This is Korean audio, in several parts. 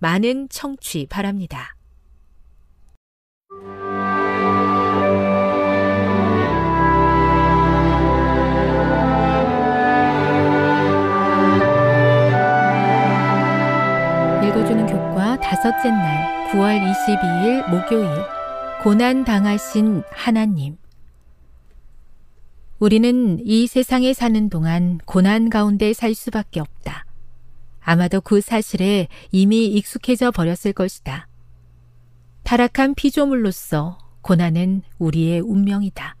많은 청취 바랍니다. 읽어주는 교과 다섯째 날 9월 22일 목요일 고난 당하신 하나님 우리는 이 세상에 사는 동안 고난 가운데 살 수밖에 없다. 아마도 그 사실에 이미 익숙해져 버렸을 것이다. 타락한 피조물로서 고난은 우리의 운명이다.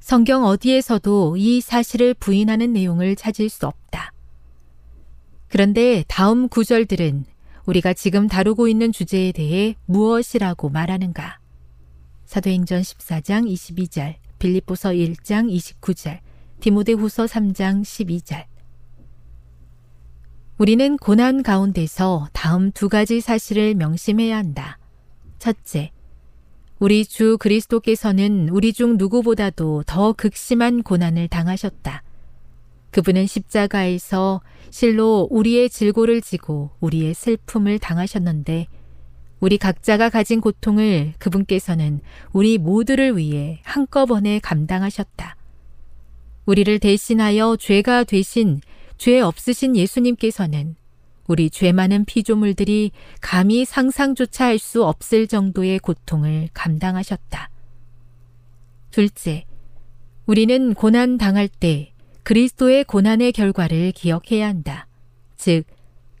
성경 어디에서도 이 사실을 부인하는 내용을 찾을 수 없다. 그런데 다음 구절들은 우리가 지금 다루고 있는 주제에 대해 무엇이라고 말하는가? 사도행전 14장 22절, 빌립보서 1장 29절, 디모데후서 3장 12절. 우리는 고난 가운데서 다음 두 가지 사실을 명심해야 한다. 첫째, 우리 주 그리스도께서는 우리 중 누구보다도 더 극심한 고난을 당하셨다. 그분은 십자가에서 실로 우리의 질고를 지고 우리의 슬픔을 당하셨는데 우리 각자가 가진 고통을 그분께서는 우리 모두를 위해 한꺼번에 감당하셨다. 우리를 대신하여 죄가 되신 죄 없으신 예수님께서는 우리 죄 많은 피조물들이 감히 상상조차 할 수 없을 정도의 고통을 감당하셨다. 둘째, 우리는 고난 당할 때 그리스도의 고난의 결과를 기억해야 한다. 즉,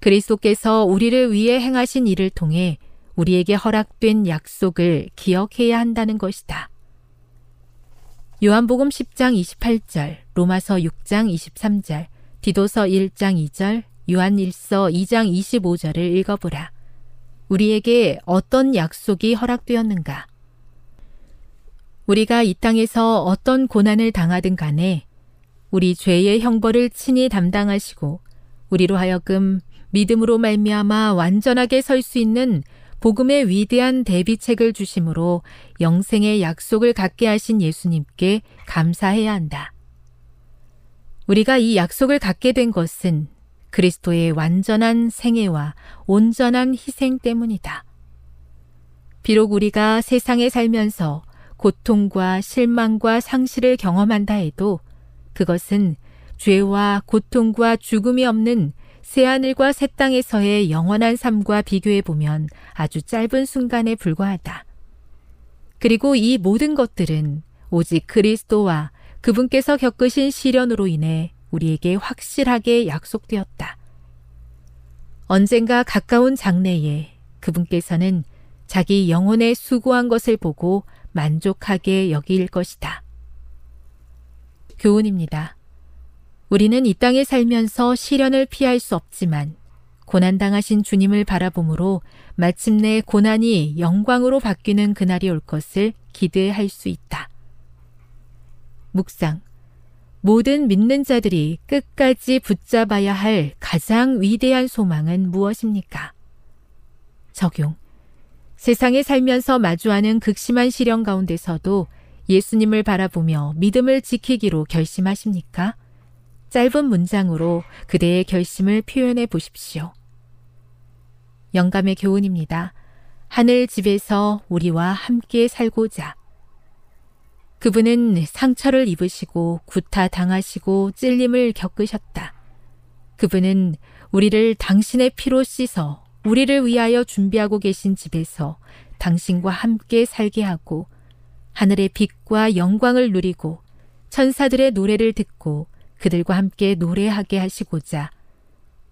그리스도께서 우리를 위해 행하신 일을 통해 우리에게 허락된 약속을 기억해야 한다는 것이다. 요한복음 10장 28절, 로마서 6장 23절, 디도서 1장 2절, 요한 1서 2장 25절을 읽어보라. 우리에게 어떤 약속이 허락되었는가? 우리가 이 땅에서 어떤 고난을 당하든 간에 우리 죄의 형벌을 친히 담당하시고 우리로 하여금 믿음으로 말미암아 완전하게 설 수 있는 복음의 위대한 대비책을 주심으로 영생의 약속을 갖게 하신 예수님께 감사해야 한다. 우리가 이 약속을 갖게 된 것은 그리스도의 완전한 생애와 온전한 희생 때문이다. 비록 우리가 세상에 살면서 고통과 실망과 상실을 경험한다 해도 그것은 죄와 고통과 죽음이 없는 새하늘과 새 땅에서의 영원한 삶과 비교해 보면 아주 짧은 순간에 불과하다. 그리고 이 모든 것들은 오직 그리스도와 그분께서 겪으신 시련으로 인해 우리에게 확실하게 약속되었다. 언젠가 가까운 장래에 그분께서는 자기 영혼에 수고한 것을 보고 만족하게 여길 것이다. 교훈입니다. 우리는 이 땅에 살면서 시련을 피할 수 없지만 고난당하신 주님을 바라보므로 마침내 고난이 영광으로 바뀌는 그날이 올 것을 기대할 수 있다. 묵상. 모든 믿는 자들이 끝까지 붙잡아야 할 가장 위대한 소망은 무엇입니까? 적용. 세상에 살면서 마주하는 극심한 시련 가운데서도 예수님을 바라보며 믿음을 지키기로 결심하십니까? 짧은 문장으로 그대의 결심을 표현해 보십시오. 영감의 교훈입니다. 하늘 집에서 우리와 함께 살고자. 그분은 상처를 입으시고 구타 당하시고 찔림을 겪으셨다. 그분은 우리를 당신의 피로 씻어 우리를 위하여 준비하고 계신 집에서 당신과 함께 살게 하고 하늘의 빛과 영광을 누리고 천사들의 노래를 듣고 그들과 함께 노래하게 하시고자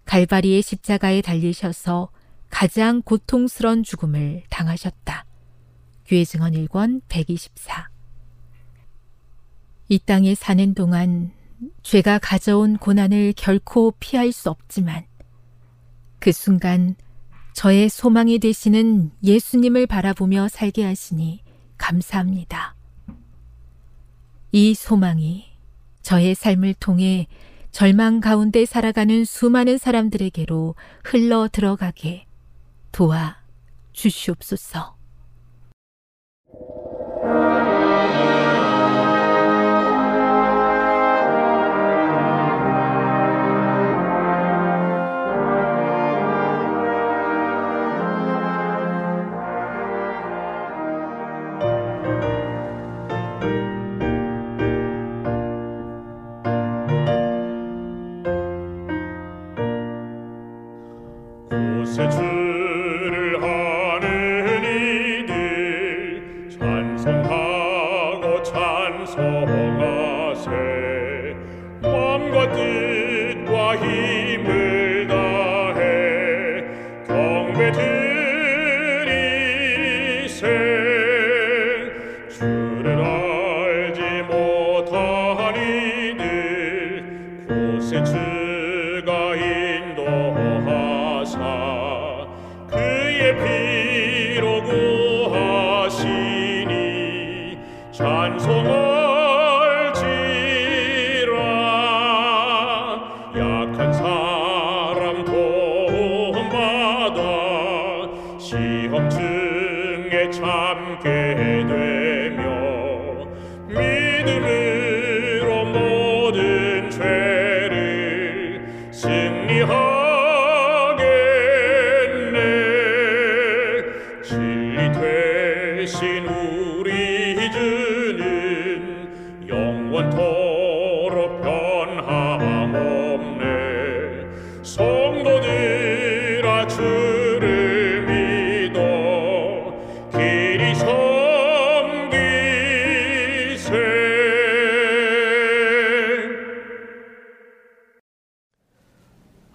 갈바리의 십자가에 달리셔서 가장 고통스런 죽음을 당하셨다. 교회 증언 1권 124. 이 땅에 사는 동안 죄가 가져온 고난을 결코 피할 수 없지만 그 순간 저의 소망이 되시는 예수님을 바라보며 살게 하시니 감사합니다. 이 소망이 저의 삶을 통해 절망 가운데 살아가는 수많은 사람들에게로 흘러 들어가게 도와 주시옵소서. 곳에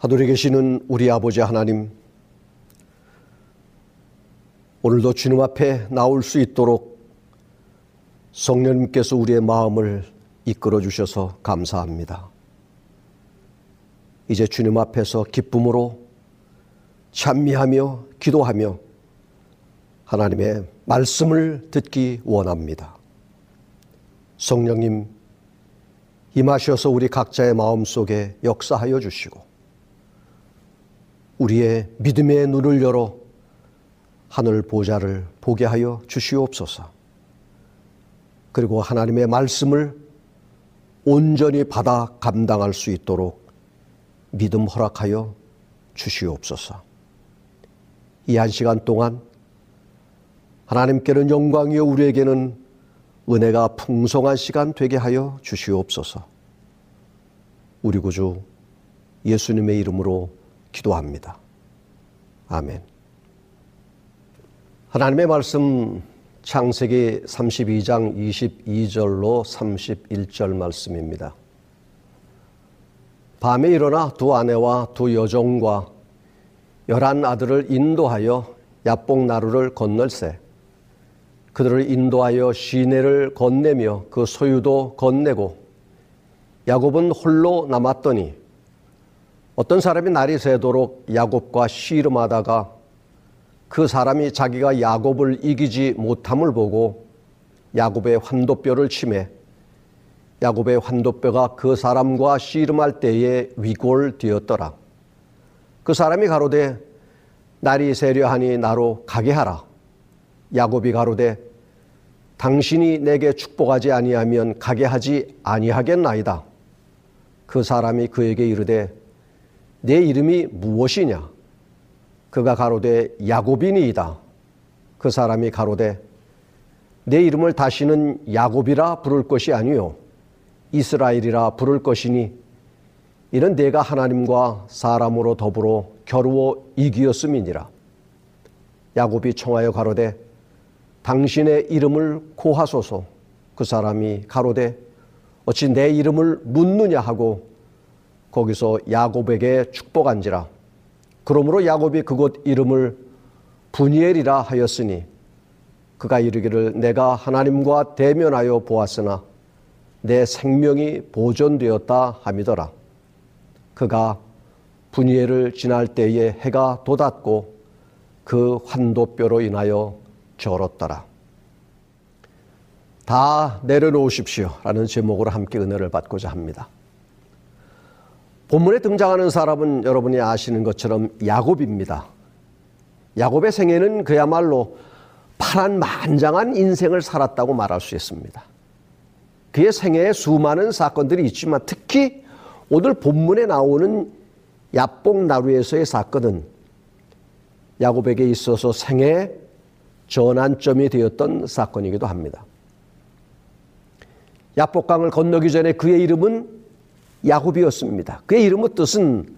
하늘에 계시는 우리 아버지 하나님, 오늘도 주님 앞에 나올 수 있도록 성령님께서 우리의 마음을 이끌어 주셔서 감사합니다. 이제 주님 앞에서 기쁨으로 찬미하며 기도하며 하나님의 말씀을 듣기 원합니다. 성령님, 임하셔서 우리 각자의 마음 속에 역사하여 주시고, 우리의 믿음의 눈을 열어 하늘 보좌를 보게 하여 주시옵소서. 그리고 하나님의 말씀을 온전히 받아 감당할 수 있도록 믿음 허락하여 주시옵소서. 이 한 시간 동안 하나님께는 영광이요 우리에게는 은혜가 풍성한 시간 되게 하여 주시옵소서. 우리 구주 예수님의 이름으로 기도합니다. 아멘. 하나님의 말씀 창세기 32장 22절로 31절 말씀입니다. 밤에 일어나 두 아내와 두 여종과 열한 아들을 인도하여 야복 나루를 건널세 그들을 인도하여 시내를 건네며 그 소유도 건네고 야곱은 홀로 남았더니 어떤 사람이 날이 새도록 야곱과 씨름하다가 그 사람이 자기가 야곱을 이기지 못함을 보고 야곱의 환도뼈를 치매 야곱의 환도뼈가 그 사람과 씨름할 때에 위골되었더라. 그 사람이 가로되 날이 세려하니 나로 가게 하라. 야곱이 가로되 당신이 내게 축복하지 아니하면 가게 하지 아니하겠나이다. 그 사람이 그에게 이르되 내 이름이 무엇이냐? 그가 가로되 야곱이니이다. 그 사람이 가로되 내 이름을 다시는 야곱이라 부를 것이 아니요 이스라엘이라 부를 것이니 이는 내가 하나님과 사람으로 더불어 겨루어 이기었음이니라. 야곱이 청하여 가로되 당신의 이름을 고하소서. 그 사람이 가로되 어찌 내 이름을 묻느냐 하고 거기서 야곱에게 축복한지라. 그러므로 야곱이 그곳 이름을 분이엘이라 하였으니 그가 이르기를 내가 하나님과 대면하여 보았으나 내 생명이 보존되었다 함이더라. 그가 분이엘을 지날 때에 해가 돋았고 그 환도뼈로 인하여 절었더라. 다 내려놓으십시오. 라는 제목으로 함께 은혜를 받고자 합니다. 본문에 등장하는 사람은 여러분이 아시는 것처럼 야곱입니다. 야곱의 생애는 그야말로 파란 만장한 인생을 살았다고 말할 수 있습니다. 그의 생애에 수많은 사건들이 있지만 특히 오늘 본문에 나오는 야복 나루에서의 사건은 야곱에게 있어서 생애 전환점이 되었던 사건이기도 합니다. 야복강을 건너기 전에 그의 이름은 야곱이었습니다. 그의 이름의 뜻은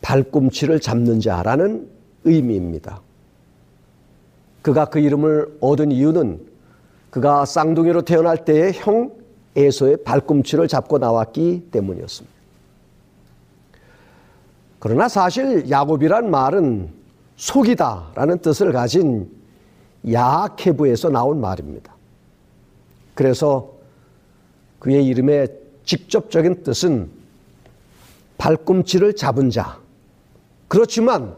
발꿈치를 잡는 자라는 의미입니다. 그가 그 이름을 얻은 이유는 그가 쌍둥이로 태어날 때의 형 에서의 발꿈치를 잡고 나왔기 때문이었습니다. 그러나 사실 야곱이란 말은 속이다라는 뜻을 가진 야케브에서 나온 말입니다. 그래서 그의 이름의 직접적인 뜻은 발꿈치를 잡은 자. 그렇지만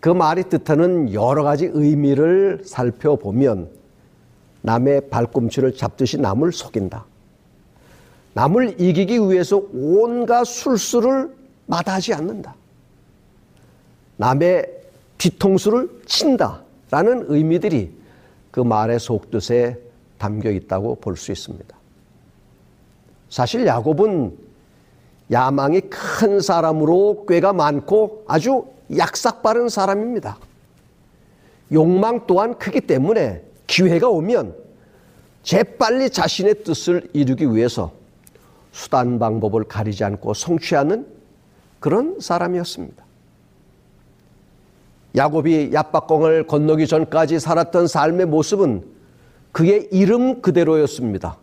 그 말이 뜻하는 여러 가지 의미를 살펴보면 남의 발꿈치를 잡듯이 남을 속인다. 남을 이기기 위해서 온갖 술수를 마다하지 않는다. 남의 뒤통수를 친다 라는 의미들이 그 말의 속뜻에 담겨 있다고 볼 수 있습니다. 사실 야곱은 야망이 큰 사람으로 꾀가 많고 아주 약삭 빠른 사람입니다. 욕망 또한 크기 때문에 기회가 오면 재빨리 자신의 뜻을 이루기 위해서 수단 방법을 가리지 않고 성취하는 그런 사람이었습니다. 야곱이 야박공을 건너기 전까지 살았던 삶의 모습은 그의 이름 그대로였습니다.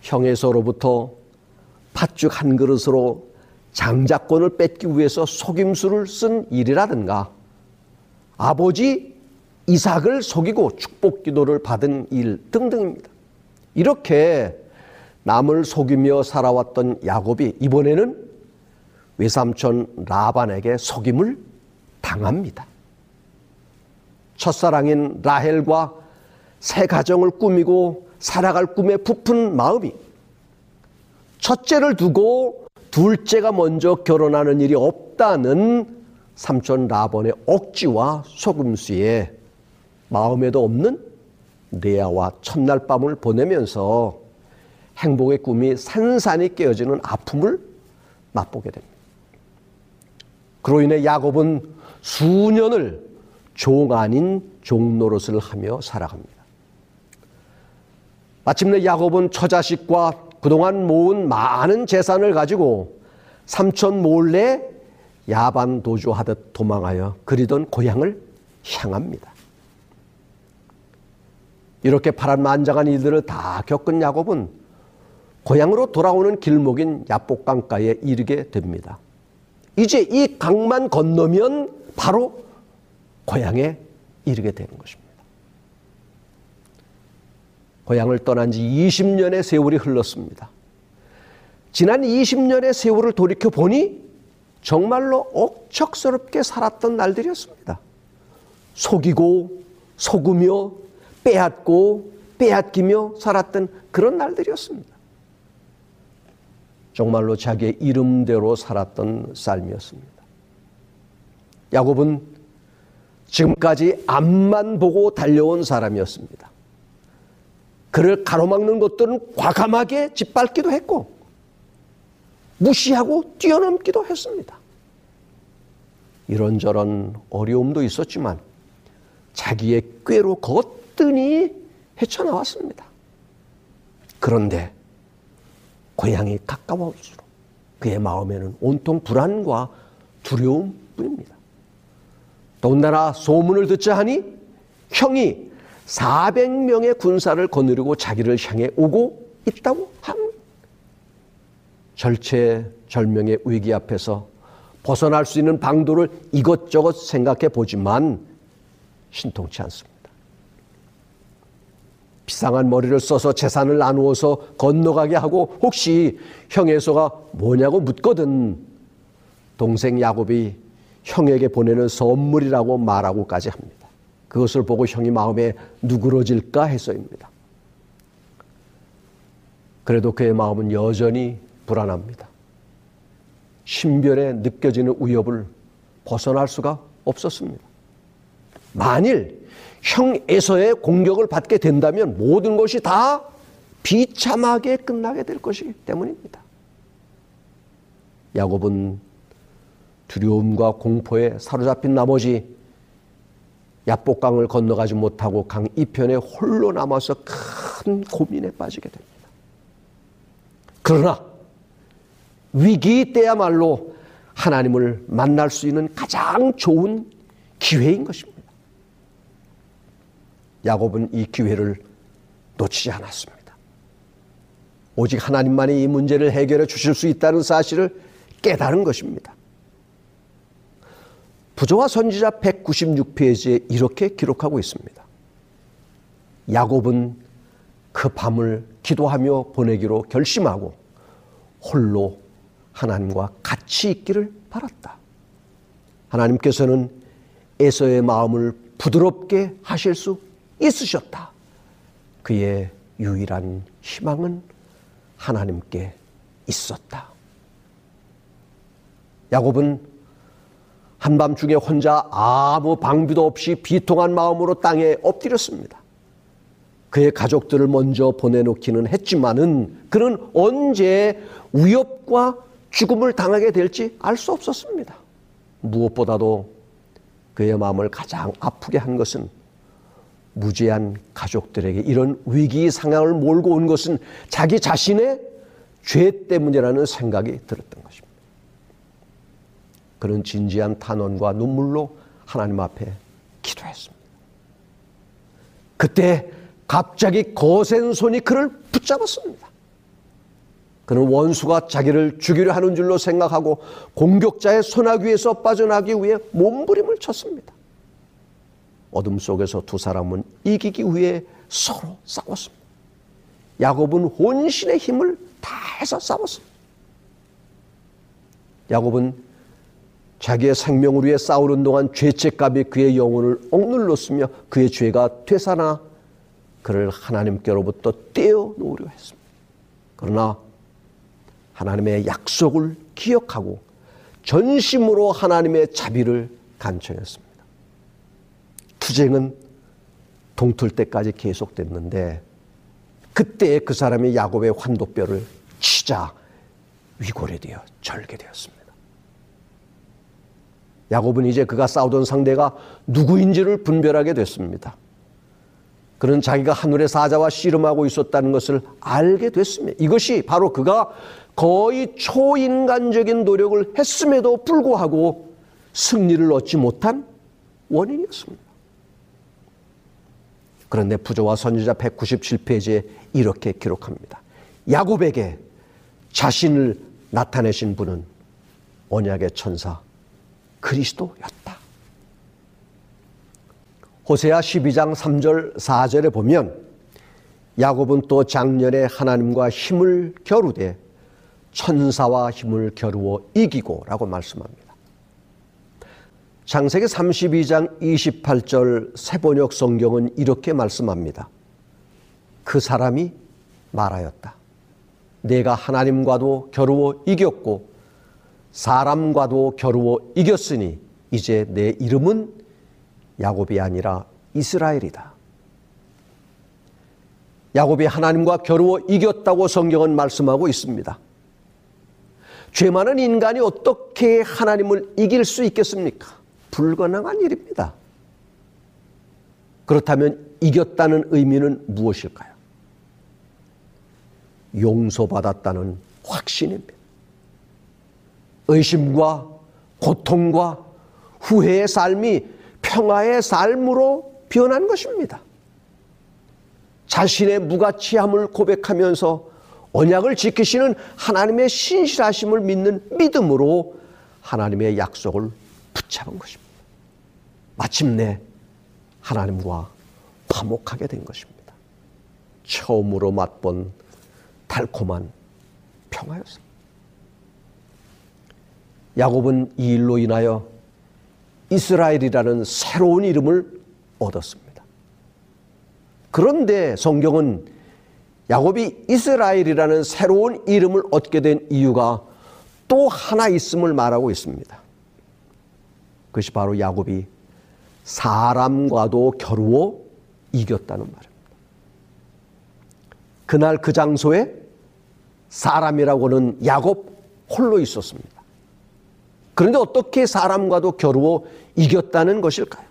형에서로부터 팥죽 한 그릇으로 장자권을 뺏기 위해서 속임수를 쓴 일이라든가 아버지 이삭을 속이고 축복 기도를 받은 일 등등입니다. 이렇게 남을 속이며 살아왔던 야곱이 이번에는 외삼촌 라반에게 속임을 당합니다. 첫사랑인 라헬과 새 가정을 꾸미고 살아갈 꿈에 부푼 마음이 첫째를 두고 둘째가 먼저 결혼하는 일이 없다는 삼촌 라본의 억지와 속임수에 마음에도 없는 레아와 첫날 밤을 보내면서 행복의 꿈이 산산이 깨어지는 아픔을 맛보게 됩니다. 그로 인해 야곱은 수년을 종 아닌 종 노릇을 하며 살아갑니다. 마침내 야곱은 처자식과 그동안 모은 많은 재산을 가지고 삼촌 몰래 야반 도주하듯 도망하여 그리던 고향을 향합니다. 이렇게 파란만장한 일들을 다 겪은 야곱은 고향으로 돌아오는 길목인 야복강가에 이르게 됩니다. 이제 이 강만 건너면 바로 고향에 이르게 되는 것입니다. 고향을 떠난 지 20년의 세월이 흘렀습니다. 지난 20년의 세월을 돌이켜 보니 정말로 억척스럽게 살았던 날들이었습니다. 속이고 속으며 빼앗고 빼앗기며 살았던 그런 날들이었습니다. 정말로 자기의 이름대로 살았던 삶이었습니다. 야곱은 지금까지 앞만 보고 달려온 사람이었습니다. 그를 가로막는 것들은 과감하게 짓밟기도 했고 무시하고 뛰어넘기도 했습니다. 이런저런 어려움도 있었지만 자기의 꾀로 거뜬히 헤쳐나왔습니다. 그런데 고향이 가까워올수록 그의 마음에는 온통 불안과 두려움 뿐입니다. 더군다나 소문을 듣자 하니 형이 400명의 군사를 거느리고 자기를 향해 오고 있다고 한 절체절명의 위기 앞에서 벗어날 수 있는 방도를 이것저것 생각해 보지만 신통치 않습니다. 비상한 머리를 써서 재산을 나누어서 건너가게 하고 혹시 형에서가 뭐냐고 묻거든 동생 야곱이 형에게 보내는 선물이라고 말하고까지 합니다. 그것을 보고 형이 마음에 누그러질까 해서입니다. 그래도 그의 마음은 여전히 불안합니다. 신변에 느껴지는 위협을 벗어날 수가 없었습니다. 만일 형 에서의 공격을 받게 된다면 모든 것이 다 비참하게 끝나게 될 것이기 때문입니다. 야곱은 두려움과 공포에 사로잡힌 나머지 야복강을 건너가지 못하고 강 이편에 홀로 남아서 큰 고민에 빠지게 됩니다. 그러나 위기 때야말로 하나님을 만날 수 있는 가장 좋은 기회인 것입니다. 야곱은 이 기회를 놓치지 않았습니다. 오직 하나님만이 이 문제를 해결해 주실 수 있다는 사실을 깨달은 것입니다. 부조와 선지자 196페이지에 이렇게 기록하고 있습니다. 야곱은 그 밤을 기도하며 보내기로 결심하고 홀로 하나님과 같이 있기를 바랐다. 하나님께서는 에서의 마음을 부드럽게 하실 수 있으셨다. 그의 유일한 희망은 하나님께 있었다. 야곱은 한밤중에 혼자 아무 방비도 없이 비통한 마음으로 땅에 엎드렸습니다. 그의 가족들을 먼저 보내놓기는 했지만은 그는 언제 위협과 죽음을 당하게 될지 알 수 없었습니다. 무엇보다도 그의 마음을 가장 아프게 한 것은 무지한 가족들에게 이런 위기 상황을 몰고 온 것은 자기 자신의 죄 때문이라는 생각이 들었던 것입니다. 그런 진지한 탄원과 눈물로 하나님 앞에 기도했습니다. 그때 갑자기 거센 손이 그를 붙잡았습니다. 그는 원수가 자기를 죽이려 하는 줄로 생각하고 공격자의 손아귀에서 빠져나기 위해 몸부림을 쳤습니다. 어둠 속에서 두 사람은 이기기 위해 서로 싸웠습니다. 야곱은 혼신의 힘을 다해서 싸웠습니다. 야곱은 자기의 생명을 위해 싸우는 동안 죄책감이 그의 영혼을 억눌렀으며 그의 죄가 되사나 그를 하나님께로부터 떼어놓으려 했습니다. 그러나 하나님의 약속을 기억하고 전심으로 하나님의 자비를 간청했습니다. 투쟁은 동틀 때까지 계속됐는데 그때 그 사람이 야곱의 환도뼈를 치자 위골이 되어 절게 되었습니다. 야곱은 이제 그가 싸우던 상대가 누구인지를 분별하게 됐습니다. 그는 자기가 하늘의 사자와 씨름하고 있었다는 것을 알게 됐습니다. 이것이 바로 그가 거의 초인간적인 노력을 했음에도 불구하고 승리를 얻지 못한 원인이었습니다. 그런데 부조와 선지자 197페이지에 이렇게 기록합니다. 야곱에게 자신을 나타내신 분은 언약의 천사 그리스도였다. 호세아 12장 3절 4절에 보면 야곱은 또 작년에 하나님과 힘을 겨루되 천사와 힘을 겨루어 이기고 라고 말씀합니다. 창세기 32장 28절 세번역 성경은 이렇게 말씀합니다. 그 사람이 말하였다. 내가 하나님과도 겨루어 이겼고 사람과도 겨루어 이겼으니 이제 내 이름은 야곱이 아니라 이스라엘이다. 야곱이 하나님과 겨루어 이겼다고 성경은 말씀하고 있습니다. 죄 많은 인간이 어떻게 하나님을 이길 수 있겠습니까? 불가능한 일입니다. 그렇다면 이겼다는 의미는 무엇일까요? 용서받았다는 확신입니다. 의심과 고통과 후회의 삶이 평화의 삶으로 변한 것입니다. 자신의 무가치함을 고백하면서 언약을 지키시는 하나님의 신실하심을 믿는 믿음으로 하나님의 약속을 붙잡은 것입니다. 마침내 하나님과 화목하게 된 것입니다. 처음으로 맛본 달콤한 평화였습니다. 야곱은 이 일로 인하여 이스라엘이라는 새로운 이름을 얻었습니다. 그런데 성경은 야곱이 이스라엘이라는 새로운 이름을 얻게 된 이유가 또 하나 있음을 말하고 있습니다. 그것이 바로 야곱이 사람과도 겨루어 이겼다는 말입니다. 그날 그 장소에 사람이라고는 야곱 홀로 있었습니다. 그런데 어떻게 사람과도 겨루어 이겼다는 것일까요?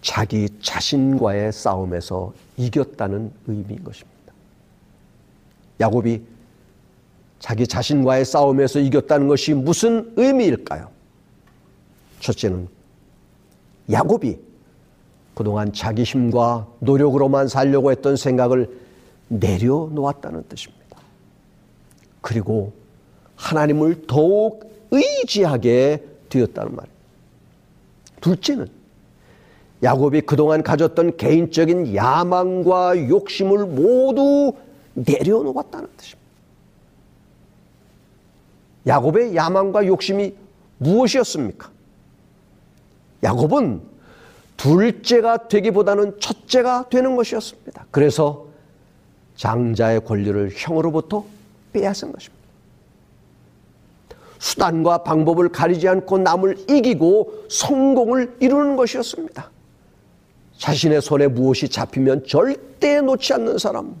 자기 자신과의 싸움에서 이겼다는 의미인 것입니다. 야곱이 자기 자신과의 싸움에서 이겼다는 것이 무슨 의미일까요? 첫째는 야곱이 그동안 자기 힘과 노력으로만 살려고 했던 생각을 내려놓았다는 뜻입니다. 그리고 하나님을 더욱 의지하게 되었다는 말입니다. 둘째는 야곱이 그동안 가졌던 개인적인 야망과 욕심을 모두 내려놓았다는 뜻입니다. 야곱의 야망과 욕심이 무엇이었습니까? 야곱은 둘째가 되기보다는 첫째가 되는 것이었습니다. 그래서 장자의 권리를 형으로부터 빼앗은 것입니다. 수단과 방법을 가리지 않고 남을 이기고 성공을 이루는 것이었습니다. 자신의 손에 무엇이 잡히면 절대 놓지 않는 사람,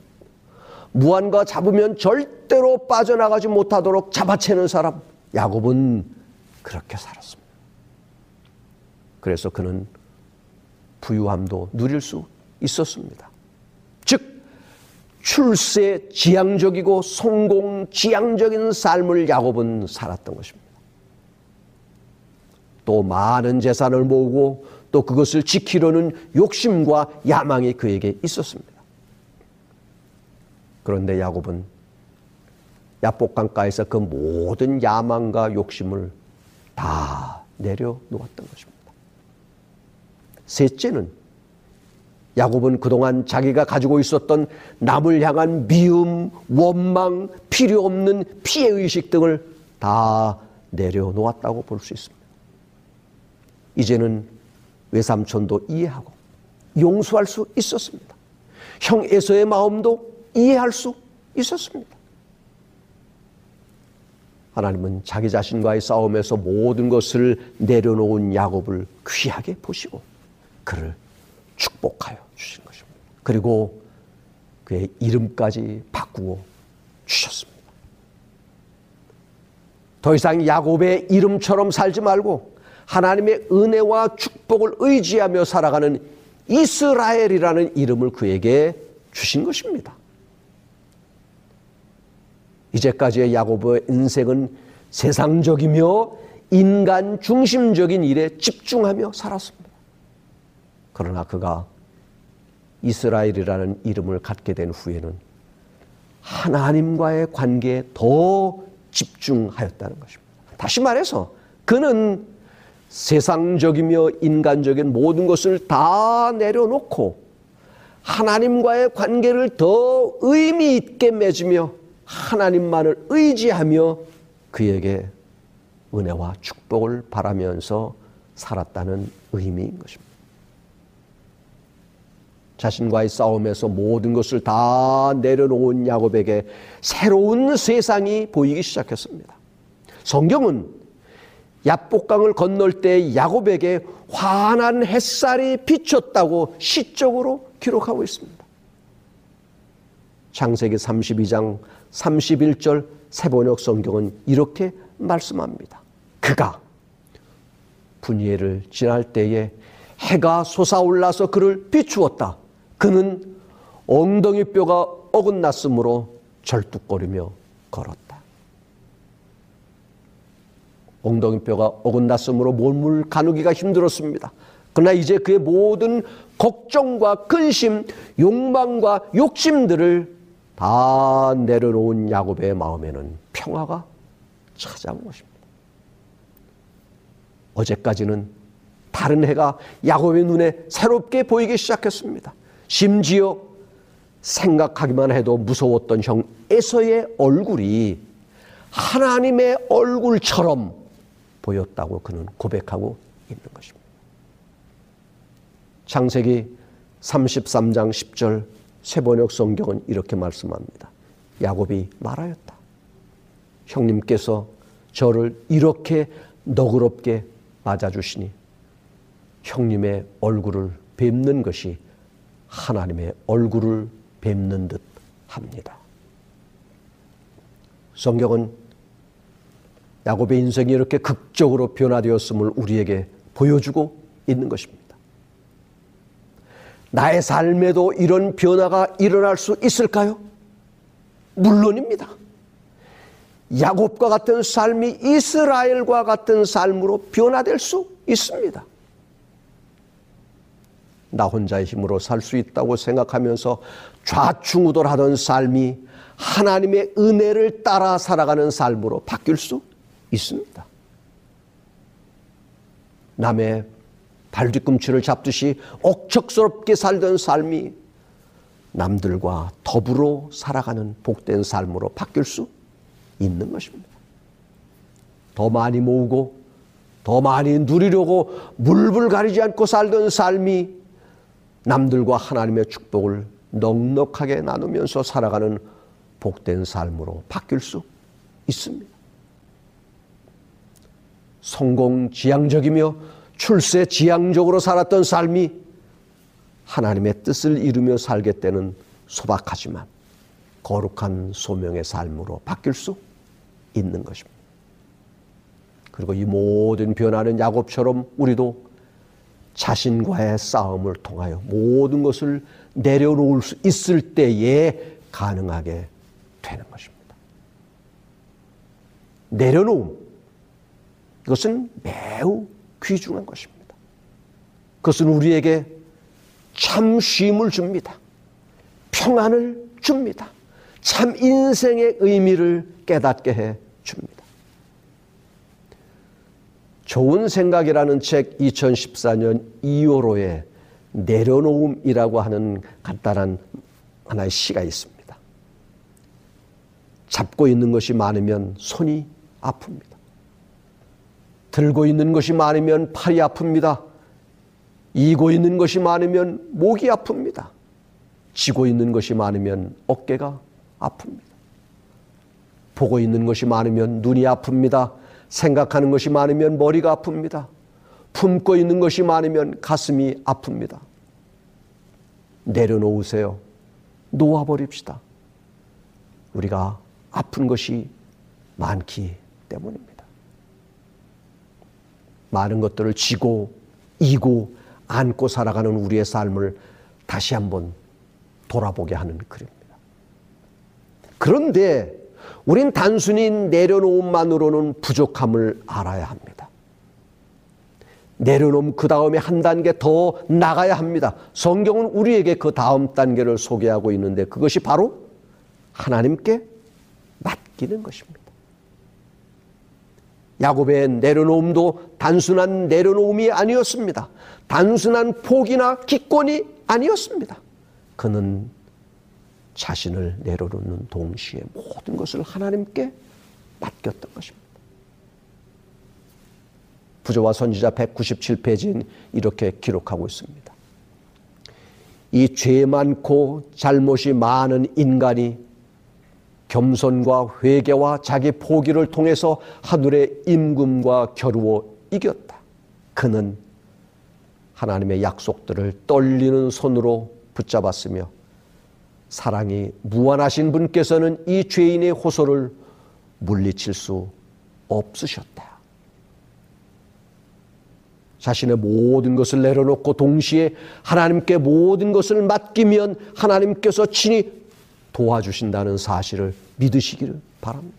무한과 잡으면 절대로 빠져나가지 못하도록 잡아채는 사람, 야곱은 그렇게 살았습니다. 그래서 그는 부유함도 누릴 수 있었습니다. 즉, 출세 지향적이고 성공 지향적인 삶을 야곱은 살았던 것입니다. 또 많은 재산을 모으고 또 그것을 지키려는 욕심과 야망이 그에게 있었습니다. 그런데 야곱은 야복강가에서 그 모든 야망과 욕심을 다 내려놓았던 것입니다. 셋째는 야곱은 그동안 자기가 가지고 있었던 남을 향한 미움, 원망, 필요 없는 피해 의식 등을 다 내려놓았다고 볼 수 있습니다. 이제는 외삼촌도 이해하고 용서할 수 있었습니다. 형 에서의 마음도 이해할 수 있었습니다. 하나님은 자기 자신과의 싸움에서 모든 것을 내려놓은 야곱을 귀하게 보시고 그를 축복하여 주신 것입니다. 그리고 그의 이름까지 바꾸어 주셨습니다. 더 이상 야곱의 이름처럼 살지 말고 하나님의 은혜와 축복을 의지하며 살아가는 이스라엘이라는 이름을 그에게 주신 것입니다. 이제까지의 야곱의 인생은 세상적이며 인간 중심적인 일에 집중하며 살았습니다. 그러나 그가 이스라엘이라는 이름을 갖게 된 후에는 하나님과의 관계에 더 집중하였다는 것입니다. 다시 말해서 그는 세상적이며 인간적인 모든 것을 다 내려놓고 하나님과의 관계를 더 의미 있게 맺으며 하나님만을 의지하며 그에게 은혜와 축복을 바라면서 살았다는 의미인 것입니다. 자신과의 싸움에서 모든 것을 다 내려놓은 야곱에게 새로운 세상이 보이기 시작했습니다. 성경은 야복강을 건널 때 야곱에게 환한 햇살이 비쳤다고 시적으로 기록하고 있습니다. 창세기 32장 31절 세번역 성경은 이렇게 말씀합니다. 그가 분예를 지날 때에 해가 솟아올라서 그를 비추었다. 그는 엉덩이 뼈가 어긋났으므로 절뚝거리며 걸었다. 엉덩이 뼈가 어긋났으므로 몸을 가누기가 힘들었습니다. 그러나 이제 그의 모든 걱정과 근심, 욕망과 욕심들을 다 내려놓은 야곱의 마음에는 평화가 찾아온 것입니다. 어제까지는 다른 해가 야곱의 눈에 새롭게 보이기 시작했습니다. 심지어 생각하기만 해도 무서웠던 형 에서의 얼굴이 하나님의 얼굴처럼 보였다고 그는 고백하고 있는 것입니다. 창세기 33장 10절 세번역 성경은 이렇게 말씀합니다. 야곱이 말하였다. 형님께서 저를 이렇게 너그럽게 맞아주시니 형님의 얼굴을 뵙는 것이 하나님의 얼굴을 뵙는 듯 합니다. 성경은 야곱의 인생이 이렇게 극적으로 변화되었음을 우리에게 보여주고 있는 것입니다. 나의 삶에도 이런 변화가 일어날 수 있을까요? 물론입니다. 야곱과 같은 삶이 이스라엘과 같은 삶으로 변화될 수 있습니다. 나 혼자의 힘으로 살 수 있다고 생각하면서 좌충우돌하던 삶이 하나님의 은혜를 따라 살아가는 삶으로 바뀔 수 있습니다. 남의 발 뒤꿈치를 잡듯이 억척스럽게 살던 삶이 남들과 더불어 살아가는 복된 삶으로 바뀔 수 있는 것입니다. 더 많이 모으고 더 많이 누리려고 물불 가리지 않고 살던 삶이 남들과 하나님의 축복을 넉넉하게 나누면서 살아가는 복된 삶으로 바뀔 수 있습니다. 성공 지향적이며 출세 지향적으로 살았던 삶이 하나님의 뜻을 이루며 살겠다는 소박하지만 거룩한 소명의 삶으로 바뀔 수 있는 것입니다. 그리고 이 모든 변화는 야곱처럼 우리도 자신과의 싸움을 통하여 모든 것을 내려놓을 수 있을 때에 가능하게 되는 것입니다. 내려놓음. 이것은 매우 귀중한 것입니다. 그것은 우리에게 참 쉼을 줍니다. 평안을 줍니다. 참 인생의 의미를 깨닫게 해 줍니다. 좋은 생각이라는 책 2014년 2월호에 내려놓음이라고 하는 간단한 하나의 시가 있습니다. 잡고 있는 것이 많으면 손이 아픕니다. 들고 있는 것이 많으면 팔이 아픕니다. 이고 있는 것이 많으면 목이 아픕니다. 지고 있는 것이 많으면 어깨가 아픕니다. 보고 있는 것이 많으면 눈이 아픕니다. 생각하는 것이 많으면 머리가 아픕니다. 품고 있는 것이 많으면 가슴이 아픕니다. 내려놓으세요. 놓아버립시다. 우리가 아픈 것이 많기 때문입니다. 많은 것들을 지고, 이고, 안고 살아가는 우리의 삶을 다시 한번 돌아보게 하는 글입니다. 그런데 우린 단순히 내려놓음만으로는 부족함을 알아야 합니다. 내려놓음 그 다음에 한 단계 더 나가야 합니다. 성경은 우리에게 그 다음 단계를 소개하고 있는데 그것이 바로 하나님께 맡기는 것입니다. 야곱의 내려놓음도 단순한 내려놓음이 아니었습니다. 단순한 포기나 기권이 아니었습니다. 그는 자신을 내려놓는 동시에 모든 것을 하나님께 맡겼던 것입니다. 부조와 선지자 197페이지는 이렇게 기록하고 있습니다. 이 죄 많고 잘못이 많은 인간이 겸손과 회개와 자기 포기를 통해서 하늘의 임금과 겨루어 이겼다. 그는 하나님의 약속들을 떨리는 손으로 붙잡았으며 사랑이 무한하신 분께서는 이 죄인의 호소를 물리칠 수 없으셨다. 자신의 모든 것을 내려놓고 동시에 하나님께 모든 것을 맡기면 하나님께서 친히 도와주신다는 사실을 믿으시기를 바랍니다.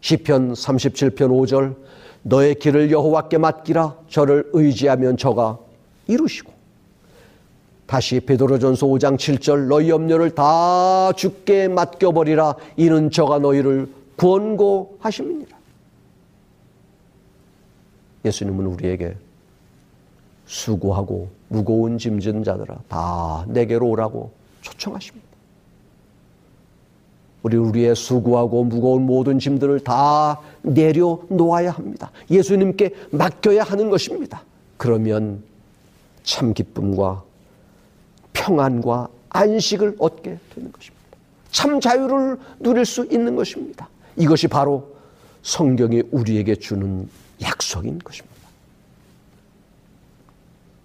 시편 37편 5절 너의 길을 여호와께 맡기라 저를 의지하면 저가 이루시고 다시 베드로전서 5장 7절 너희 염려를 다 주께 맡겨 버리라 이는 저가 너희를 권고하십니다. 예수님은 우리에게 수고하고 무거운 짐진 자들아 다 내게로 오라고 초청하십니다. 우리 우리의 수고하고 무거운 모든 짐들을 다 내려놓아야 합니다. 예수님께 맡겨야 하는 것입니다. 그러면 참 기쁨과 평안과 안식을 얻게 되는 것입니다. 참 자유를 누릴 수 있는 것입니다. 이것이 바로 성경이 우리에게 주는 약속인 것입니다.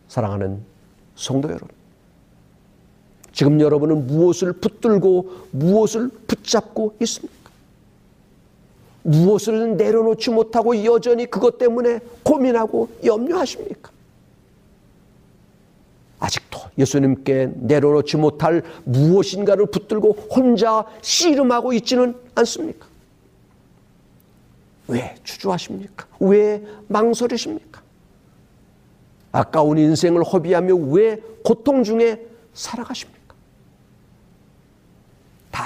사랑하는 성도 여러분, 지금 여러분은 무엇을 붙들고 무엇을 붙잡고 있습니까? 무엇을 내려놓지 못하고 여전히 그것 때문에 고민하고 염려하십니까? 아직도 예수님께 내려놓지 못할 무엇인가를 붙들고 혼자 씨름하고 있지는 않습니까? 왜 주저하십니까? 왜 망설이십니까? 아까운 인생을 허비하며 왜 고통 중에 살아가십니까? 다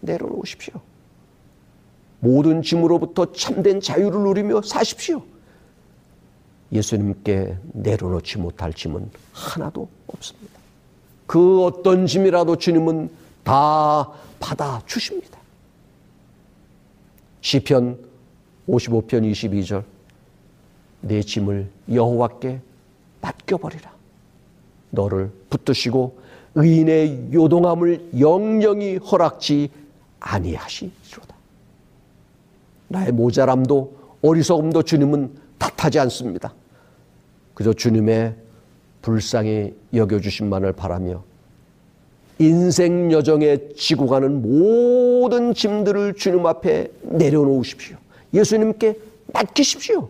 내려놓으십시오. 모든 짐으로부터 참된 자유를 누리며 사십시오. 예수님께 내려놓지 못할 짐은 하나도 없습니다. 그 어떤 짐이라도 주님은 다 받아 주십니다. 시편 55편 22절 내 짐을 여호와께 맡겨버리라. 너를 붙드시고 의인의 요동함을 영영히 허락지 아니하시리로다. 나의 모자람도 어리석음도 주님은 탓하지 않습니다. 그저 주님의 불쌍히 여겨주신만을 바라며 인생 여정에 지고 가는 모든 짐들을 주님 앞에 내려놓으십시오. 예수님께 맡기십시오.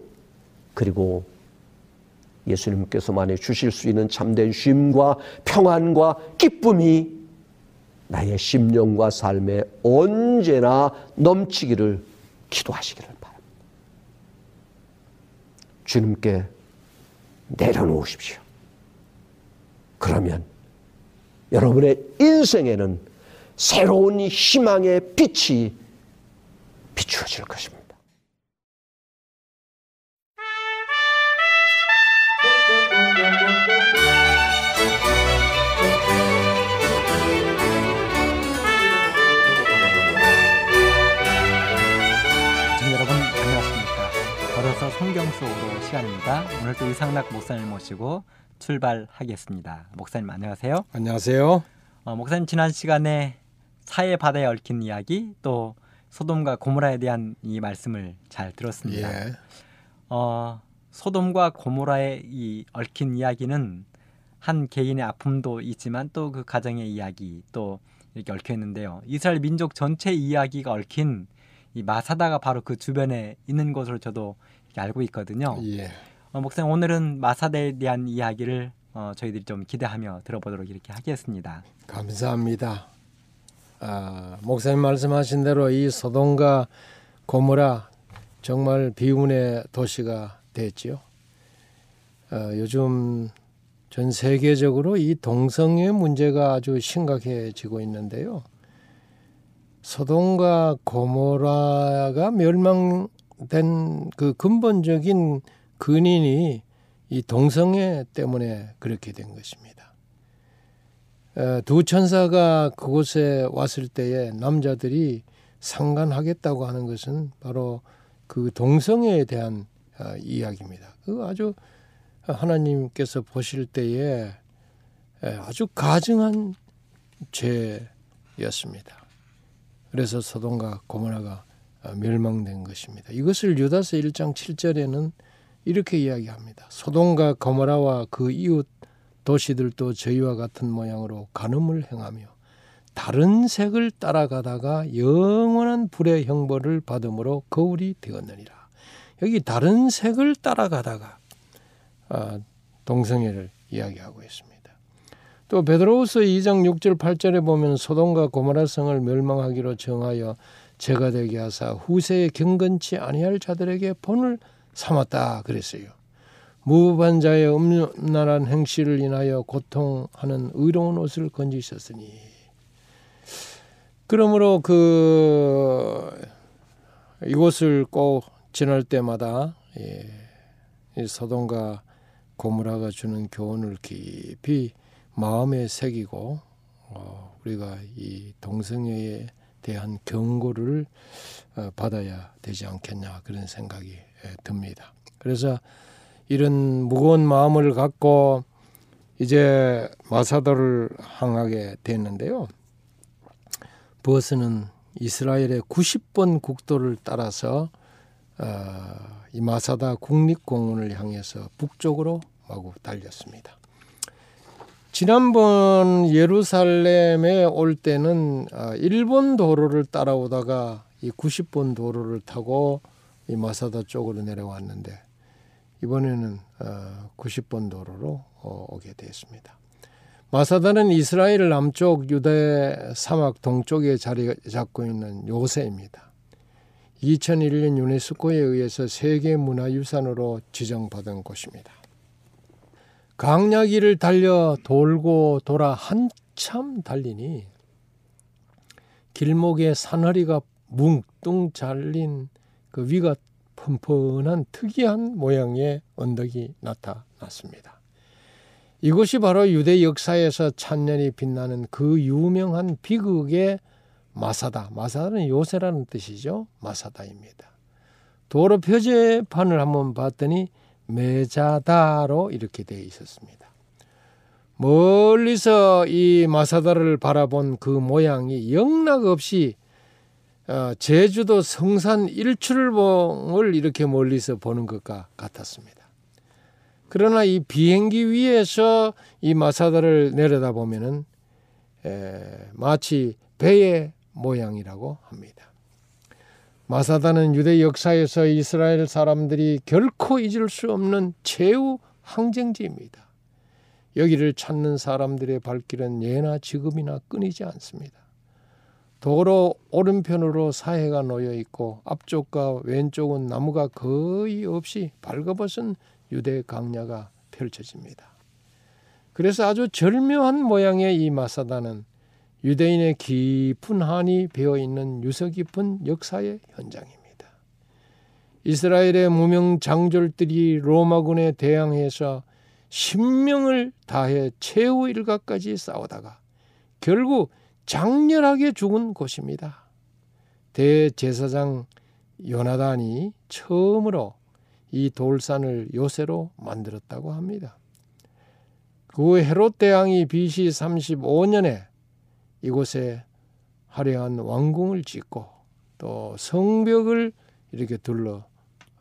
그리고 예수님께서만이 주실 수 있는 참된 쉼과 평안과 기쁨이 나의 심령과 삶에 언제나 넘치기를 기도하시기를. 주님께 내려놓으십시오. 그러면 여러분의 인생에는 새로운 희망의 빛이 비추어질 것입니다. 성경 속으로 시간입니다. 오늘도 이상락 목사님 모시고 출발하겠습니다. 목사님 안녕하세요. 안녕하세요. 어, 목사님 지난 시간에 사해 바다에 얽힌 이야기 또 소돔과 고모라에 대한 이 말씀을 잘 들었습니다. 예. 어, 소돔과 고모라의 이 얽힌 이야기는 한 개인의 아픔도 있지만 또 그 가정의 이야기 또 이렇게 얽혀 있는데요. 이스라엘 민족 전체 이야기가 얽힌 이 마사다가 바로 그 주변에 있는 것으로 저도 알고 있거든요. 예. 어, 목사님 오늘은 마사대에 대한 이야기를 어, 저희들이 좀 기대하며 들어보도록 이렇게 하겠습니다. 감사합니다. 아, 목사님 말씀하신 대로 이 소돔과 고모라 정말 비운의 도시가 됐지요. 어, 요즘 전 세계적으로 이 동성애 문제가 아주 심각해지고 있는데요. 소돔과 고모라가 멸망 시작된 그 근본적인 근인이 이 동성애 때문에 그렇게 된 것입니다. 두 천사가 그곳에 왔을 때에 남자들이 상관하겠다고 하는 것은 바로 그 동성애에 대한 어, 이야기입니다. 그 아주 하나님께서 보실 때에 아주 가증한 죄였습니다. 그래서 소돔과 고모라가 어, 멸망된 것입니다. 이것을 유다서 1장 7절에는 이렇게 이야기합니다. 소돔과 고모라와 그 이웃 도시들도 저희와 같은 모양으로 간음을 행하며 다른 색을 따라가다가 영원한 불의 형벌을 받음으로 거울이 되었느니라. 여기 다른 색을 따라가다가 아, 동성애를 이야기하고 있습니다. 또 베드로후서 2장 6절 8절에 보면 소돔과 고모라 성을 멸망하기로 정하여 제가 되게 하사 후세에 경건치 아니할 자들에게 본을 삼았다 그랬어요. 무반자의 음란한 행실을 인하여 고통하는 의로운 옷을 건지셨으니 그러므로 그 이곳을 꼭 지날 때마다 예, 이 소돔과 고무라가 주는 교훈을 깊이 마음에 새기고 어, 우리가 이 동성애에 대한 경고를 어, 받아야 되지 않겠냐 그런 생각이 예, 듭니다. 그래서 이런 무거운 마음을 갖고 이제 마사도를 항하게 됐는데요. 버스는 이스라엘의 90번 국도를 따라서 어, 이 마사다 국립공원을 향해서 북쪽으로 마구 달렸습니다. 지난번 예루살렘에 올 때는 어, 일본 도로를 따라오다가 이 90번 도로를 타고 이 마사다 쪽으로 내려왔는데 이번에는 90번 어, 도로로 어, 오게 되었습니다. 마사다는 이스라엘 남쪽 유대 사막 동쪽에 자리 잡고 있는 요새입니다. 2001년 유네스코에 의해서 세계 문화유산으로 지정받은 곳입니다. 강야기를 달려 돌고 돌아 한참 달리니 길목에 산허리가 뭉뚱 잘린 그 위가 펀펀한 특이한 모양의 언덕이 나타났습니다. 이곳이 바로 유대 역사에서 찬년이 빛나는 그 유명한 비극의 마사다. 마사다는 요새라는 뜻이죠. 마사다입니다. 도로 표제판을 한번 봤더니 메자다로 이렇게 되어 있었습니다. 멀리서 이 마사다를 바라본 그 모양이 영락없이 어, 제주도 성산 일출봉을 이렇게 멀리서 보는 것과 같았습니다. 그러나 이 비행기 위에서 이 마사다를 내려다 보면은 마치 배의 모양이라고 합니다. 마사다는 유대 역사에서 이스라엘 사람들이 결코 잊을 수 없는 최후 항쟁지입니다. 여기를 찾는 사람들의 발길은 예나 지금이나 끊이지 않습니다. 도로 오른편으로 사해가 놓여 있고 앞쪽과 왼쪽은 나무가 거의 없이 발가벗은 유대 강야가 펼쳐집니다. 그래서 아주 절묘한 모양의 이 마사다는 유대인의 깊은 한이 배어 있는 유서 깊은 역사의 현장입니다. 이스라엘의 무명 장졸들이 로마군에 대항해서 신명을 다해 최후 일가까지 싸우다가 결국 장렬하게 죽은 곳입니다. 대제사장 요나단이 처음으로 이 돌산을 요새로 만들었다고 합니다. 그 헤롯 대왕이 BC 35년에 이곳에 화려한 왕궁을 짓고 또 성벽을 이렇게 둘러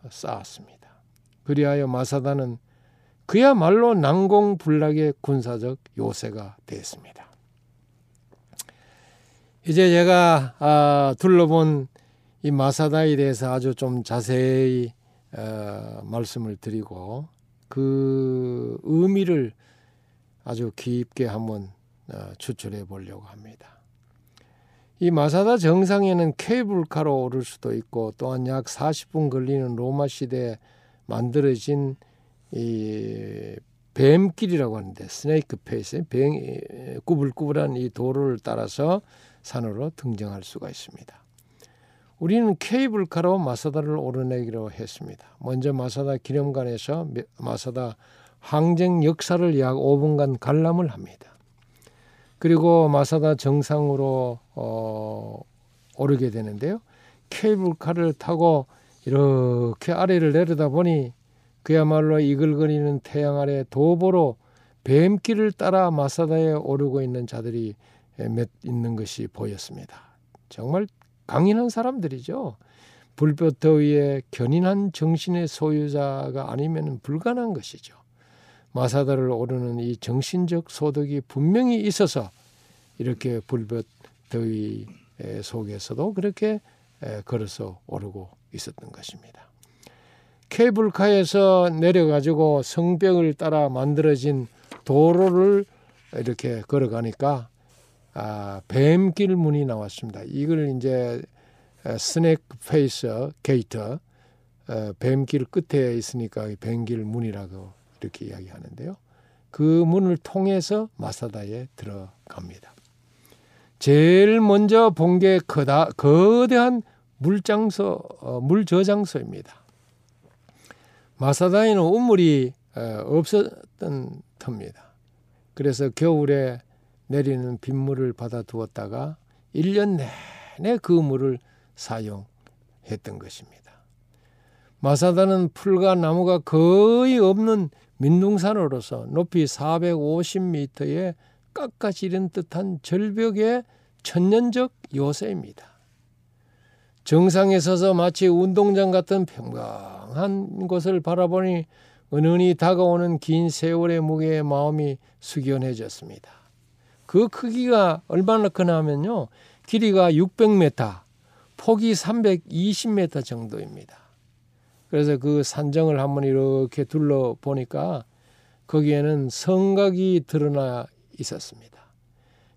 쌓았습니다. 그리하여 마사다는 그야말로 난공불락의 군사적 요새가 됐습니다. 이제 제가 아, 둘러본 이 마사다에 대해서 아주 좀 자세히 어, 말씀을 드리고 그 의미를 아주 깊게 한번 어, 추출해 보려고 합니다. 이 마사다 정상에는 케이블카로 오를 수도 있고 또한 약 40분 걸리는 로마 시대에 만들어진 이 뱀길이라고 하는데 Snake Path 뱀 꾸불꾸불한 이 도로를 따라서 산으로 등정할 수가 있습니다. 우리는 케이블카로 마사다를 오르내기로 했습니다. 먼저 마사다 기념관에서 마사다 항쟁 역사를 약 5분간 관람을 합니다. 그리고 마사다 정상으로 어, 오르게 되는데요. 케이블카를 타고 이렇게 아래를 내려다 보니 그야말로 이글거리는 태양 아래 도보로 뱀길을 따라 마사다에 오르고 있는 자들이 몇 있는 것이 보였습니다. 정말 강인한 사람들이죠. 불볕 더위에 견인한 정신의 소유자가 아니면 불가능한 것이죠. 마사다를 오르는 이 정신적 소득이 분명히 있어서 이렇게 불볕 더위 속에서도 그렇게 걸어서 오르고 있었던 것입니다. 케이블카에서 내려가지고 성벽을 따라 만들어진 도로를 이렇게 걸어가니까 아, 뱀길 문이 나왔습니다. 이걸 이제 Snake Path Gate 어, 뱀길 끝에 있으니까 뱀길 문이라고 이렇게 이야기하는데요. 그 문을 통해서 마사다에 들어갑니다. 제일 먼저 본게 거대한 물장소, 어, 물 저장소입니다. 마사다에는 우물이 어, 없었던 터입니다. 그래서 겨울에 내리는 빗물을 받아 두었다가 1년 내내 그 물을 사용했던 것입니다. 마사다는 풀과 나무가 거의 없는 민둥산으로서 높이 450m의 깎아지른 듯한 절벽의 천년적 요새입니다. 정상에 서서 마치 운동장 같은 평강한 곳을 바라보니 은은히 다가오는 긴 세월의 무게에 마음이 숙연해졌습니다. 그 크기가 얼마나 크나 하면요. 길이가 600m, 폭이 320m 정도입니다. 그래서 그 산정을 한번 이렇게 둘러보니까 거기에는 성곽이 드러나 있었습니다.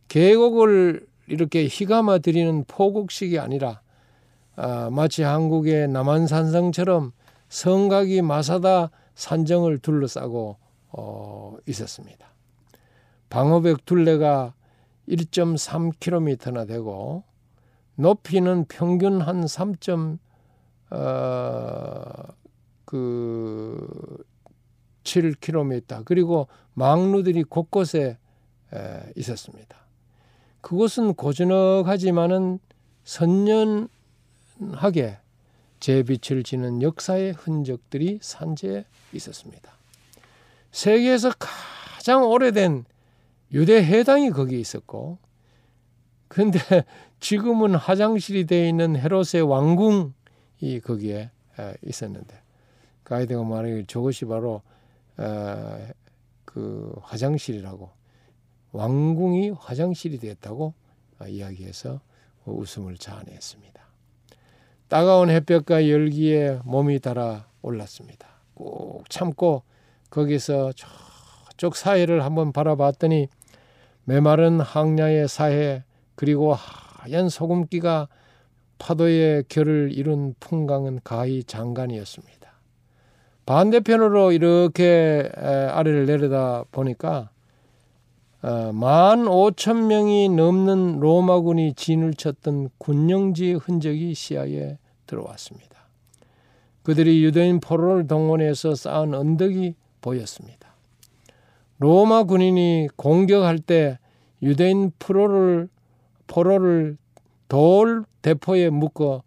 계곡을 이렇게 휘감아 들이는 포곡식이 아니라 아, 마치 한국의 남한산성처럼 성곽이 마사다 산정을 둘러싸고 어, 있었습니다. 방어벽 둘레가 1.3km나 되고 높이는 평균 한 3. 어, 그 7km 그리고 망루들이 곳곳에 에, 있었습니다. 그곳은 고즈넉하지만은 선년 하게 제빛을 지는 역사의 흔적들이 산재에 있었습니다. 세계에서 가장 오래된 유대 해당이 거기 있었고, 근데 지금은 화장실이 되어 있는 헤롯의 왕궁 이 거기에 있었는데, 가이드가 말하기 저것이 바로 그 화장실이라고 왕궁이 화장실이 되었다고 이야기해서 웃음을 자아냈습니다. 따가운 햇볕과 열기에 몸이 달아 올랐습니다. 꾹 참고 거기서 저쪽 사해를 한번 바라봤더니 메마른 항야의 사해 그리고 하얀 소금기가 파도의 결을 이룬 풍광은 가히 장관이었습니다. 반대편으로 이렇게 아래를 내려다 보니까 어, 만 오천 명이 넘는 로마군이 진을 쳤던 군영지의 흔적이 시야에 들어왔습니다. 그들이 유대인 포로를 동원해서 쌓은 언덕이 보였습니다. 로마 군인이 공격할 때 유대인 프로를 포로를 돌 대포에 묶어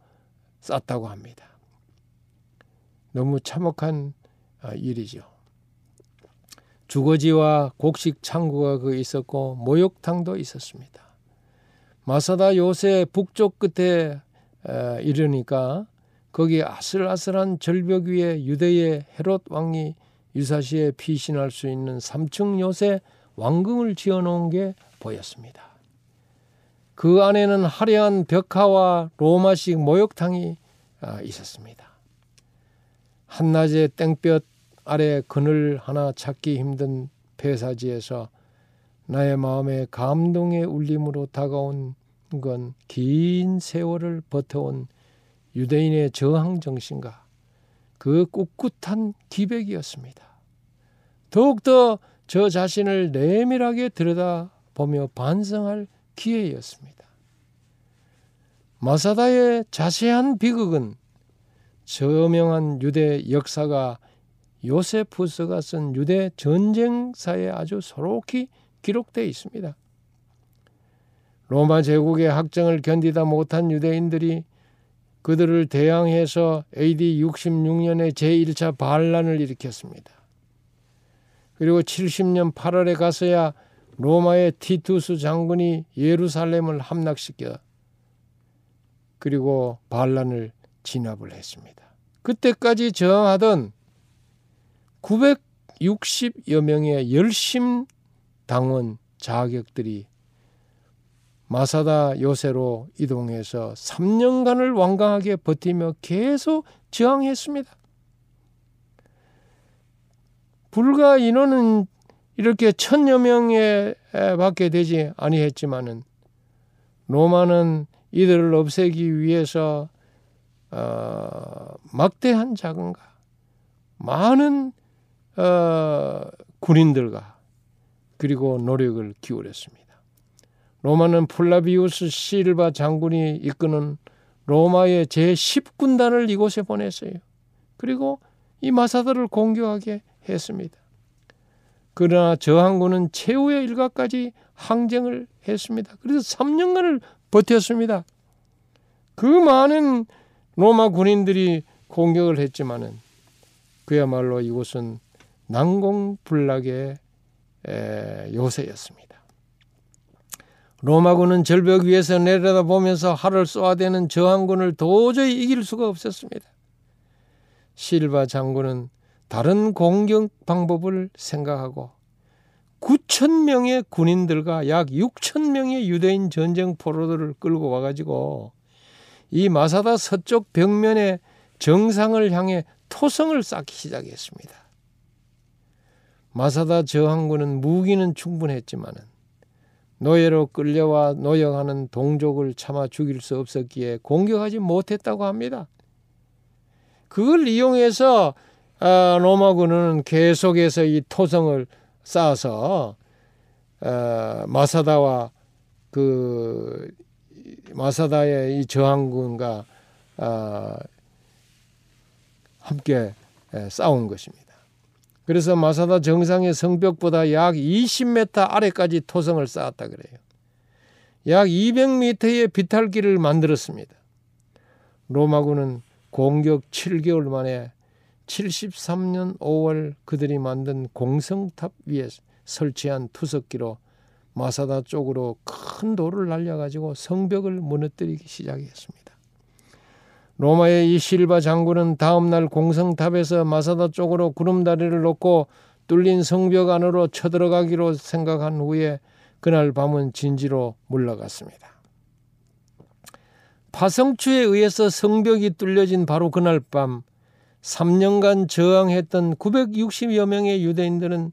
쌌다고 합니다. 너무 참혹한 어, 일이죠. 주거지와 곡식 창고가 그 있었고 목욕탕도 있었습니다. 마사다 요새 북쪽 끝에 이르니까 거기 아슬아슬한 절벽 위에 유대의 헤롯 왕이 유사시에 피신할 수 있는 3층 요새 왕궁을 지어놓은 게 보였습니다. 그 안에는 화려한 벽화와 로마식 목욕탕이 아, 있었습니다. 한낮에 땡볕 아래 그늘 하나 찾기 힘든 폐사지에서 나의 마음에 감동의 울림으로 다가온 건 긴 세월을 버텨온 유대인의 저항 정신과 그 꿋꿋한 기백이었습니다. 더욱더 저 자신을 내밀하게 들여다보며 반성할 기회였습니다. 마사다의 자세한 비극은 저명한 유대 역사가 요세푸스가 쓴 유대 전쟁사에 아주 소록히 기록되어 있습니다. 로마 제국의 학정을 견디다 못한 유대인들이 그들을 대항해서 AD 66년에 제1차 반란을 일으켰습니다. 그리고 70년 8월에 가서야 로마의 티투스 장군이 예루살렘을 함락시켜 그리고 반란을 진압을 했습니다. 그때까지 저항하던 960여 명의 열심 당원 자격들이 마사다 요새로 이동해서 3년간을 완강하게 버티며 계속 저항했습니다. 불과 인원은 이렇게 천여 명에 밖에 되지 아니했지만은 로마는 이들을 없애기 위해서 어, 막대한 자금과 많은 어, 군인들과 그리고 노력을 기울였습니다. 로마는 플라비우스 실바 장군이 이끄는 로마의 제10군단을 이곳에 보냈어요. 그리고 이 마사다를 공격하게 했습니다. 그러나 저항군은 최후의 일각까지 항쟁을 했습니다. 그래서 3년간을 버텼습니다. 그 많은 로마 군인들이 공격을 했지만은 그야말로 이곳은 난공불락의 요새였습니다. 로마군은 절벽 위에서 내려다보면서 활을 쏘아대는 저항군을 도저히 이길 수가 없었습니다. 실바 장군은 다른 공격 방법을 생각하고 9천 명의 군인들과 약 6천 명의 유대인 전쟁 포로들을 끌고 와가지고 이 마사다 서쪽 벽면의 정상을 향해 토성을 쌓기 시작했습니다. 마사다 저항군은 무기는 충분했지만은 노예로 끌려와 노역하는 동족을 참아 죽일 수 없었기에 공격하지 못했다고 합니다. 그걸 이용해서 아, 로마군은 계속해서 이 토성을 쌓아서 아, 마사다와 그 마사다의 이 저항군과 아, 함께 싸운 것입니다. 그래서 마사다 정상의 성벽보다 약 20m 아래까지 토성을 쌓았다 그래요. 약 200m의 비탈길을 만들었습니다. 로마군은 공격 7개월 만에 73년 5월 그들이 만든 공성탑 위에 설치한 투석기로 마사다 쪽으로 큰 돌을 날려가지고 성벽을 무너뜨리기 시작했습니다. 로마의 이 실바 장군은 다음날 공성탑에서 마사다 쪽으로 구름다리를 놓고 뚫린 성벽 안으로 쳐들어가기로 생각한 후에 그날 밤은 진지로 물러갔습니다. 파성추에 의해서 성벽이 뚫려진 바로 그날 밤 3년간 저항했던 960여 명의 유대인들은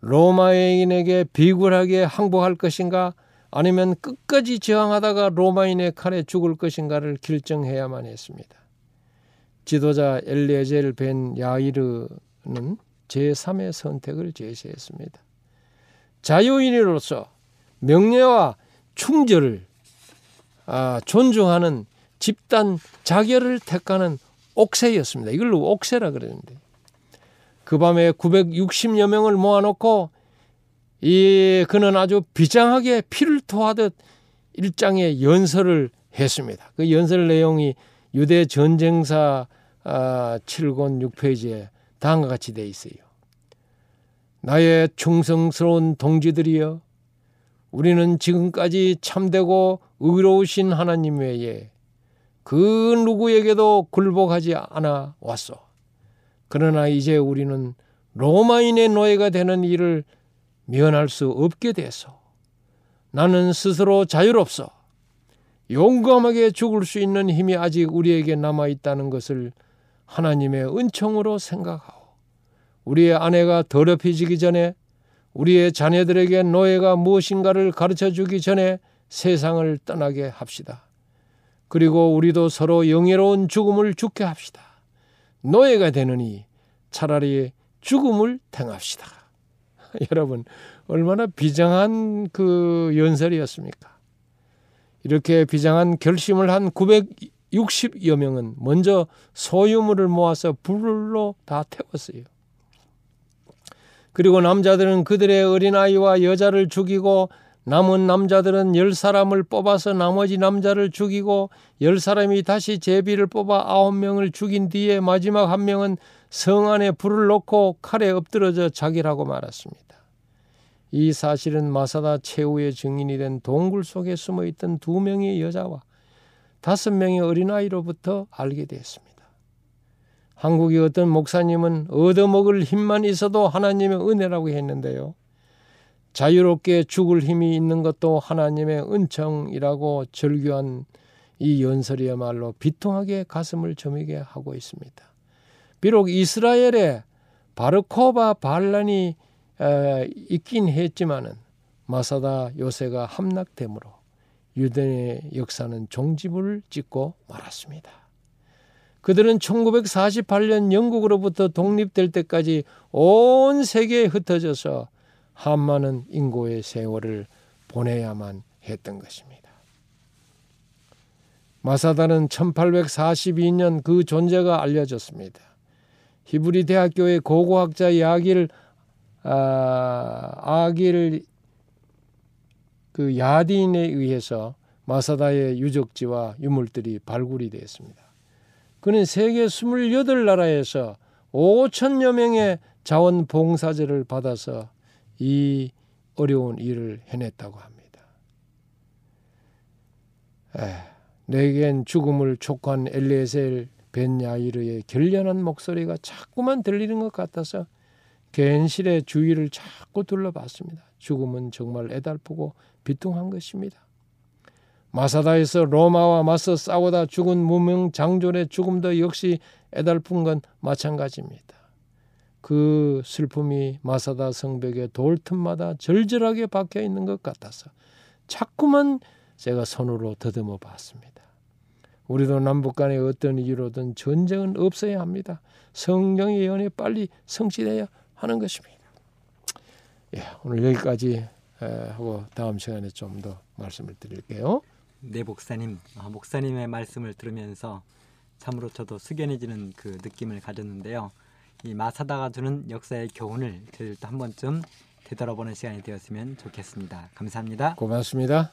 로마인에게 비굴하게 항복할 것인가 아니면 끝까지 저항하다가 로마인의 칼에 죽을 것인가를 결정해야만 했습니다. 지도자 엘리에젤 벤 야이르는 제3의 선택을 제시했습니다. 자유인으로서 명예와 충절을 아, 존중하는 집단 자결을 택하는 옥새였습니다. 이걸 옥새라 그러는데 그 밤에 960여 명을 모아놓고 이 그는 아주 비장하게 피를 토하듯 일장의 연설을 했습니다. 그 연설 내용이 유대 전쟁사 아, 7권 6페이지에 다음과 같이 돼 있어요. 나의 충성스러운 동지들이여 우리는 지금까지 참되고 의로우신 하나님 외에 그 누구에게도 굴복하지 않아 왔소. 그러나 이제 우리는 로마인의 노예가 되는 일을 면할 수 없게 돼서 나는 스스로 자유롭소. 용감하게 죽을 수 있는 힘이 아직 우리에게 남아 있다는 것을 하나님의 은총으로 생각하오. 우리의 아내가 더럽혀지기 전에 우리의 자녀들에게 노예가 무엇인가를 가르쳐 주기 전에 세상을 떠나게 합시다. 그리고 우리도 서로 영예로운 죽음을 죽게 합시다. 노예가 되느니 차라리 죽음을 택합시다. 여러분, 얼마나 비장한 그 연설이었습니까? 이렇게 비장한 결심을 한 960여 명은 먼저 소유물을 모아서 불로 다 태웠어요. 그리고 남자들은 그들의 어린아이와 여자를 죽이고 남은 남자들은 열 사람을 뽑아서 나머지 남자를 죽이고 열 사람이 다시 제비를 뽑아 아홉 명을 죽인 뒤에 마지막 한 명은 성 안에 불을 놓고 칼에 엎드러져 자기라고 말았습니다. 이 사실은 마사다 최후의 증인이 된 동굴 속에 숨어 있던 두 명의 여자와 다섯 명의 어린아이로부터 알게 되었습니다. 한국의 어떤 목사님은 얻어먹을 힘만 있어도 하나님의 은혜라고 했는데요. 자유롭게 죽을 힘이 있는 것도 하나님의 은총이라고 절규한 이 연설이야말로 비통하게 가슴을 저미게 하고 있습니다. 비록 이스라엘에 바르코바 반란이 있긴 했지만은 마사다 요새가 함락되므로 유대의 역사는 종지부를 찍고 말았습니다. 그들은 1948년 영국으로부터 독립될 때까지 온 세계에 흩어져서 한 많은 인고의 세월을 보내야만 했던 것입니다. 마사다는 1842년 그 존재가 알려졌습니다. 히브리 대학교의 고고학자 이야기를 아, 아기를 그 야딘에 의해서 마사다의 유적지와 유물들이 발굴이 되었습니다. 그는 세계 28나라에서 5천여 명의 자원봉사제를 받아서 이 어려운 일을 해냈다고 합니다. 에, 내겐 죽음을 촉구한 엘리에셀 벤 야이르의 결연한 목소리가 자꾸만 들리는 것 같아서 괜실의 주위를 자꾸 둘러봤습니다. 죽음은 정말 애달프고 비통한 것입니다. 마사다에서 로마와 맞서 싸우다 죽은 무명 장졸의 죽음도 역시 애달픈 건 마찬가지입니다. 그 슬픔이 마사다 성벽의 돌틈마다 절절하게 박혀 있는 것 같아서 자꾸만 제가 손으로 더듬어 봤습니다. 우리도 남북 간에 어떤 이유로든 전쟁은 없어야 합니다. 성경의 예언이 빨리 성취돼야 하는 것입니다. 예, 오늘 여기까지 하고 다음 시간에 좀 더 말씀을 드릴게요. 네, 목사님. 아, 목사님의 말씀을 들으면서 참으로 저도 숙연해지는 그 느낌을 가졌는데요. 이 마사다가 주는 역사의 교훈을 저희들도 한 번쯤 되돌아보는 시간이 되었으면 좋겠습니다. 감사합니다. 고맙습니다.